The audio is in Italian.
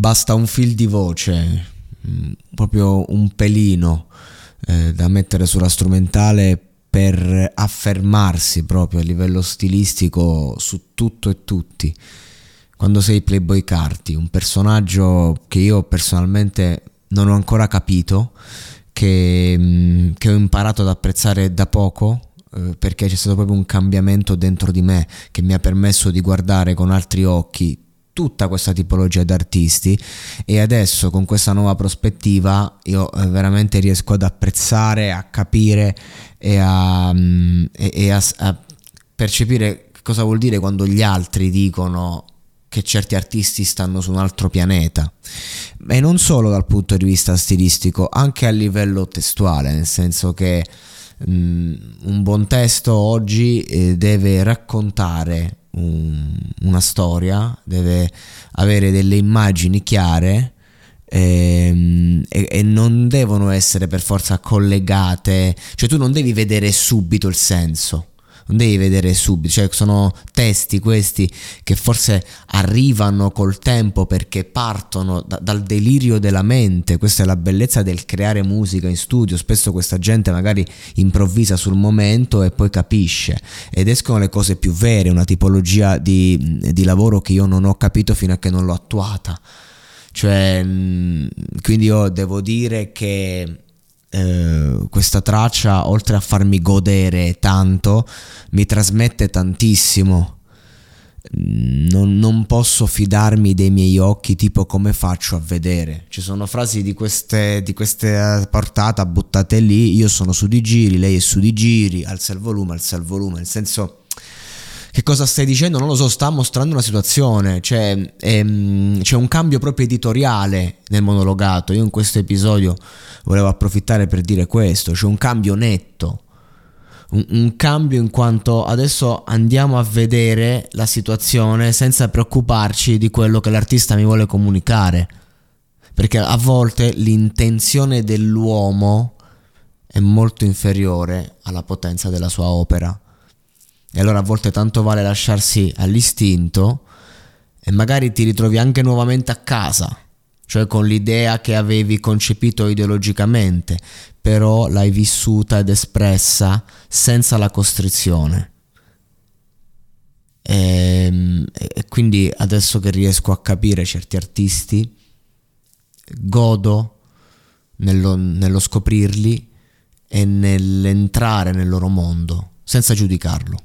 Basta un fil di voce, mm, proprio un pelino eh, da mettere sulla strumentale per affermarsi proprio a livello stilistico su tutto e tutti. Quando sei Playboy Carti, un personaggio che io personalmente non ho ancora capito, che, mm, che ho imparato ad apprezzare da poco, eh, perché c'è stato proprio un cambiamento dentro di me che mi ha permesso di guardare con altri occhi tutta questa tipologia di artisti e adesso con questa nuova prospettiva io eh, veramente riesco ad apprezzare, a capire e a, mm, e, e a, a percepire cosa vuol dire quando gli altri dicono che certi artisti stanno su un altro pianeta. E non solo dal punto di vista stilistico anche a livello testuale nel senso che um, un buon testo oggi eh, deve raccontare un, una storia, deve avere delle immagini chiare ehm, e, e, non devono essere per forza collegate, cioè tu non devi vedere subito il senso non devi vedere subito, cioè sono testi questi che forse arrivano col tempo perché partono da, dal delirio della mente, questa è la bellezza del creare musica in studio, spesso questa gente magari improvvisa sul momento e poi capisce. Ed escono le cose più vere, una tipologia di, di lavoro che io non ho capito fino a che non l'ho attuata. Cioè, quindi io devo dire che eh, questa traccia, oltre a farmi godere tanto, mi trasmette tantissimo. Non, non, posso fidarmi dei miei occhi, tipo come faccio a vedere. Ci sono frasi di queste, di queste portata buttate lì. Io sono su di giri, lei è su di giri, alza il volume, alza il volume. Nel senso, che cosa stai dicendo? Non lo so, sta mostrando una situazione, cioè, ehm, c'è un cambio proprio editoriale nel monologato. Io in questo episodio volevo approfittare per dire questo, c'è un cambio netto. Un, un cambio in quanto adesso andiamo a vedere la situazione senza preoccuparci di quello che l'artista mi vuole comunicare. Perché a volte l'intenzione dell'uomo è molto inferiore alla potenza della sua opera. E allora a volte tanto vale lasciarsi all'istinto e magari ti ritrovi anche nuovamente a casa, cioè con l'idea che avevi concepito ideologicamente, però l'hai vissuta ed espressa senza la costrizione. E, ehm, e quindi adesso che riesco a capire certi artisti, godo nello, nello scoprirli e nell'entrare nel loro mondo, senza giudicarlo.